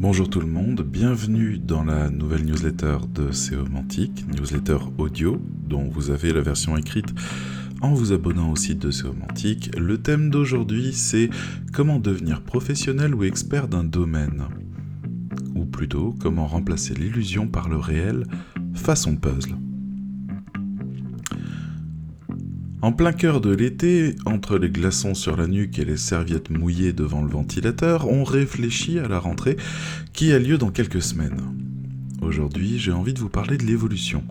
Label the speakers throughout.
Speaker 1: Bonjour tout le monde, bienvenue dans la nouvelle newsletter de Seomantic, newsletter audio dont vous avez la version écrite en vous abonnant au site de Seomantic. Le thème d'aujourd'hui c'est comment devenir professionnel ou expert d'un domaine. Ou plutôt comment remplacer l'illusion par le réel façon puzzle. En plein cœur de l'été, entre les glaçons sur la nuque et les serviettes mouillées devant le ventilateur, on réfléchit à la rentrée qui a lieu dans quelques semaines. Aujourd'hui, j'ai envie de vous parler de l'évolution.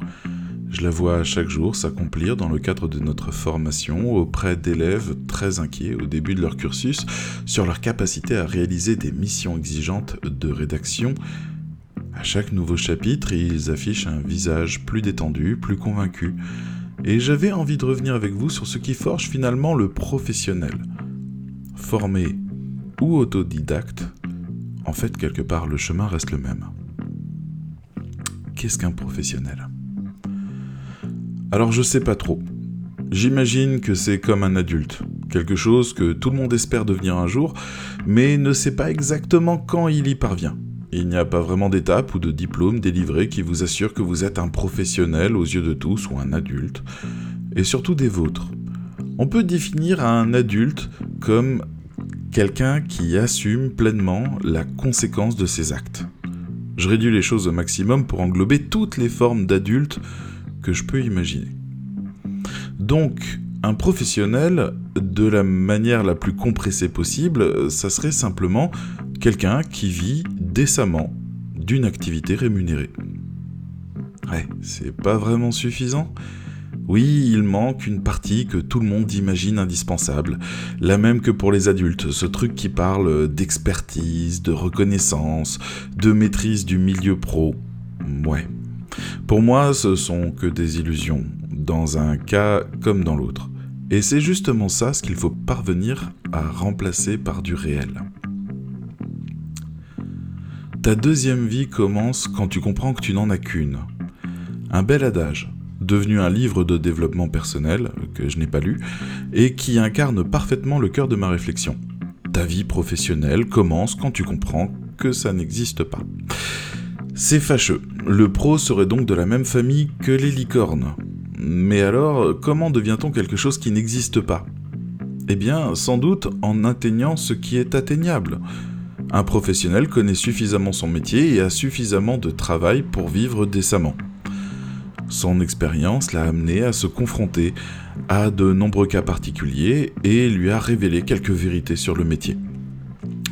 Speaker 1: Je la vois chaque jour s'accomplir dans le cadre de notre formation auprès d'élèves très inquiets au début de leur cursus sur leur capacité à réaliser des missions exigeantes de rédaction. À chaque nouveau chapitre, ils affichent un visage plus détendu, plus convaincu, et j'avais envie de revenir avec vous sur ce qui forge finalement le professionnel. Formé ou autodidacte, en fait quelque part le chemin reste le même. Qu'est-ce qu'un professionnel? Alors je sais pas trop. J'imagine que c'est comme un adulte, quelque chose que tout le monde espère devenir un jour, mais ne sait pas exactement quand il y parvient. Il n'y a pas vraiment d'étape ou de diplôme délivré qui vous assure que vous êtes un professionnel aux yeux de tous ou un adulte, et surtout des vôtres. On peut définir un adulte comme quelqu'un qui assume pleinement la conséquence de ses actes. Je réduis les choses au maximum pour englober toutes les formes d'adultes que je peux imaginer. Donc, un professionnel, de la manière la plus compressée possible, ça serait simplement quelqu'un qui vit décemment d'une activité rémunérée. Ouais, c'est pas vraiment suffisant oui, il manque une partie que tout le monde imagine indispensable, la même que pour les adultes, ce truc qui parle d'expertise, de reconnaissance, de maîtrise du milieu pro. Ouais. Pour moi, ce sont que des illusions, dans un cas comme dans l'autre. Et c'est justement ça ce qu'il faut parvenir à remplacer par du réel. Ta deuxième vie commence quand tu comprends que tu n'en as qu'une. Un bel adage, devenu un livre de développement personnel, que je n'ai pas lu, et qui incarne parfaitement le cœur de ma réflexion. Ta vie professionnelle commence quand tu comprends que ça n'existe pas. C'est fâcheux. Le pro serait donc de la même famille que les licornes. Mais alors, comment devient-on quelque chose qui n'existe pas? Eh bien, sans doute en atteignant ce qui est atteignable. Un professionnel connaît suffisamment son métier et a suffisamment de travail pour vivre décemment. Son expérience l'a amené à se confronter à de nombreux cas particuliers et lui a révélé quelques vérités sur le métier.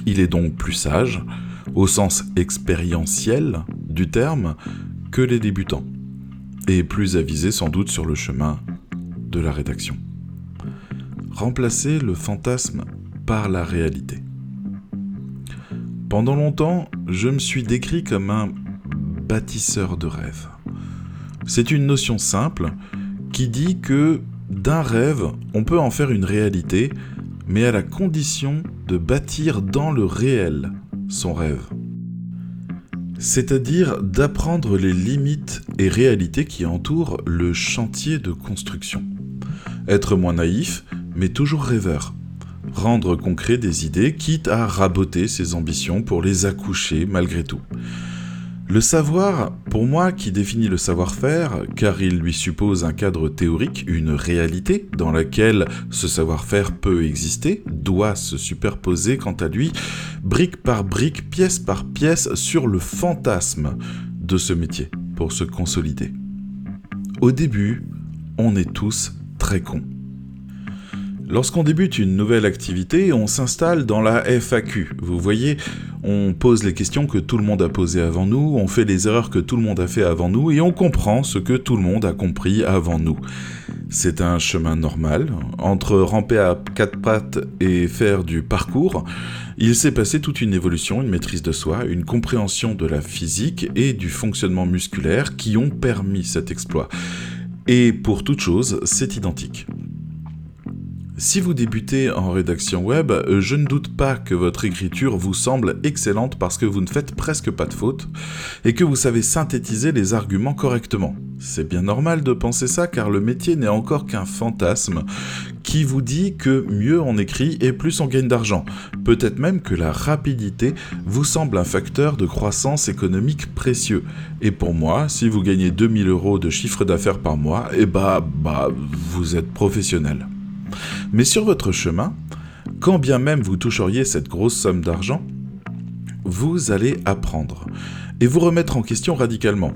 Speaker 1: Il est donc plus sage, au sens expérientiel du terme, que les débutants, et plus avisé sans doute sur le chemin de la rédaction. Remplacer le fantasme par la réalité. Pendant longtemps, je me suis décrit comme un bâtisseur de rêves. C'est une notion simple qui dit que d'un rêve, on peut en faire une réalité, mais à la condition de bâtir dans le réel son rêve. C'est-à-dire d'apprendre les limites et réalités qui entourent le chantier de construction. Être moins naïf, mais toujours rêveur rendre concret des idées, quitte à raboter ses ambitions pour les accoucher malgré tout. Le savoir, pour moi, qui définit le savoir-faire, car il lui suppose un cadre théorique, une réalité dans laquelle ce savoir-faire peut exister, doit se superposer quant à lui, brique par brique, pièce par pièce, sur le fantasme de ce métier, pour se consolider. Au début, on est tous très cons. Lorsqu'on débute une nouvelle activité, on s'installe dans la FAQ. Vous voyez, on pose les questions que tout le monde a posées avant nous, on fait les erreurs que tout le monde a fait avant nous, et on comprend ce que tout le monde a compris avant nous. C'est un chemin normal. Entre ramper à quatre pattes et faire du parcours, il s'est passé toute une évolution, une maîtrise de soi, une compréhension de la physique et du fonctionnement musculaire qui ont permis cet exploit. Et pour toute chose, c'est identique. Si vous débutez en rédaction web, je ne doute pas que votre écriture vous semble excellente parce que vous ne faites presque pas de fautes et que vous savez synthétiser les arguments correctement. C'est bien normal de penser ça car le métier n'est encore qu'un fantasme qui vous dit que mieux on écrit et plus on gagne d'argent. Peut-être même que la rapidité vous semble un facteur de croissance économique précieux. Et pour moi, si vous gagnez 2000 euros de chiffre d'affaires par mois, eh bah, bah, vous êtes professionnel. Mais sur votre chemin, quand bien même vous toucheriez cette grosse somme d'argent, vous allez apprendre et vous remettre en question radicalement.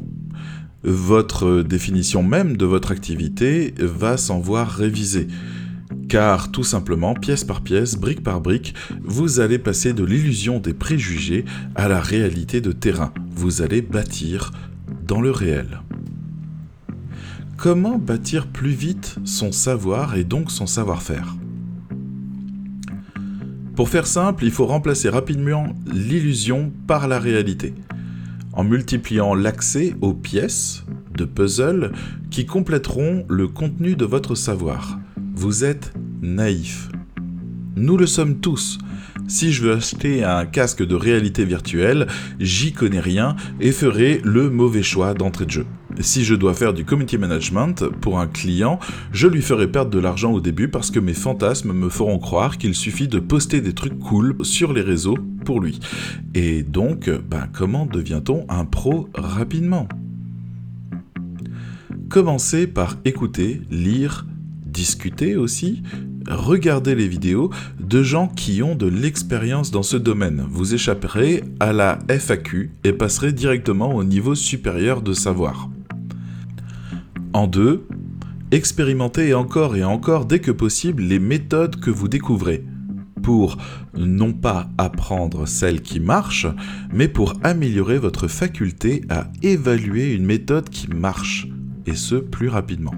Speaker 1: Votre définition même de votre activité va s'en voir révisée. Car tout simplement, pièce par pièce, brique par brique, vous allez passer de l'illusion des préjugés à la réalité de terrain. Vous allez bâtir dans le réel. Comment bâtir plus vite son savoir et donc son savoir-faire? Pour faire simple, il faut remplacer rapidement l'illusion par la réalité, en multipliant l'accès aux pièces de puzzle qui compléteront le contenu de votre savoir. Vous êtes naïf. Nous le sommes tous. Si je veux acheter un casque de réalité virtuelle, j'y connais rien et ferai le mauvais choix d'entrée de jeu. Si je dois faire du community management pour un client, je lui ferai perdre de l'argent au début parce que mes fantasmes me feront croire qu'il suffit de poster des trucs cool sur les réseaux pour lui. Et donc, ben, comment devient-on un pro rapidement? Commencez par écouter, lire, discuter aussi, regarder les vidéos de gens qui ont de l'expérience dans ce domaine. Vous échapperez à la FAQ et passerez directement au niveau supérieur de savoir. En deux, expérimentez encore et encore dès que possible les méthodes que vous découvrez pour non pas apprendre celles qui marchent, mais pour améliorer votre faculté à évaluer une méthode qui marche, et ce plus rapidement.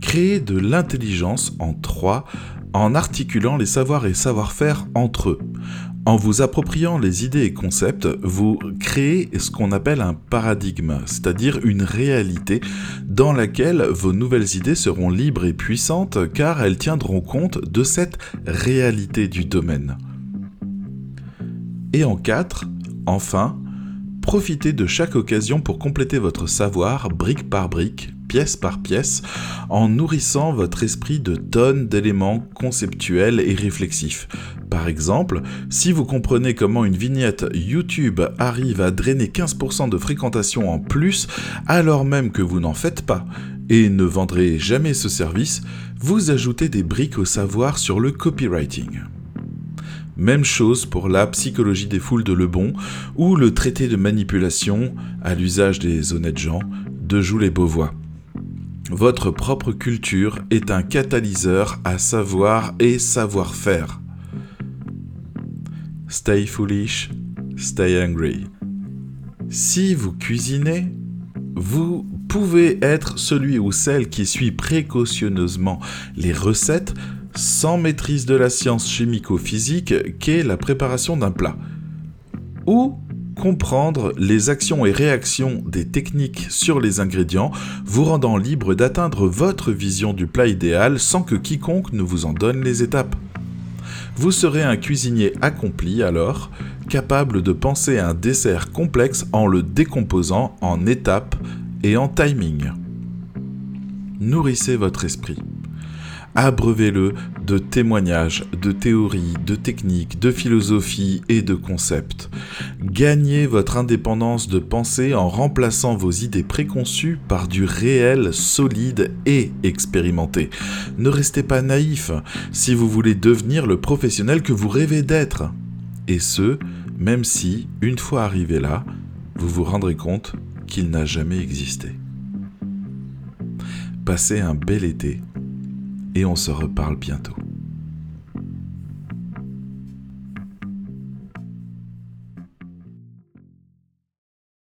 Speaker 1: Créez de l'intelligence en trois en articulant les savoirs et savoir-faire entre eux. En vous appropriant les idées et concepts, vous créez ce qu'on appelle un paradigme, c'est-à-dire une réalité dans laquelle vos nouvelles idées seront libres et puissantes car elles tiendront compte de cette réalité du domaine. Et en 4, enfin, profitez de chaque occasion pour compléter votre savoir brique par brique pièce par pièce, en nourrissant votre esprit de tonnes d'éléments conceptuels et réflexifs. Par exemple, si vous comprenez comment une vignette YouTube arrive à drainer 15% de fréquentation en plus, alors même que vous n'en faites pas, et ne vendrez jamais ce service, vous ajoutez des briques au savoir sur le copywriting. Même chose pour la psychologie des foules de Lebon ou le traité de manipulation à l'usage des honnêtes gens de Joules Beauvois. Votre propre culture est un catalyseur à savoir et savoir-faire. Stay foolish, stay angry. Si vous cuisinez, vous pouvez être celui ou celle qui suit précautionneusement les recettes sans maîtrise de la science chimico-physique qu'est la préparation d'un plat. Ou comprendre les actions et réactions des techniques sur les ingrédients, vous rendant libre d'atteindre votre vision du plat idéal sans que quiconque ne vous en donne les étapes. Vous serez un cuisinier accompli alors, capable de penser un dessert complexe en le décomposant en étapes et en timing. Nourrissez votre esprit. Abreuvez-le de témoignages, de théories, de techniques, de philosophie et de concepts. Gagnez votre indépendance de pensée en remplaçant vos idées préconçues par du réel, solide et expérimenté. Ne restez pas naïf si vous voulez devenir le professionnel que vous rêvez d'être. Et ce, même si, une fois arrivé là, vous vous rendrez compte qu'il n'a jamais existé. Passez un bel été et on se reparle bientôt.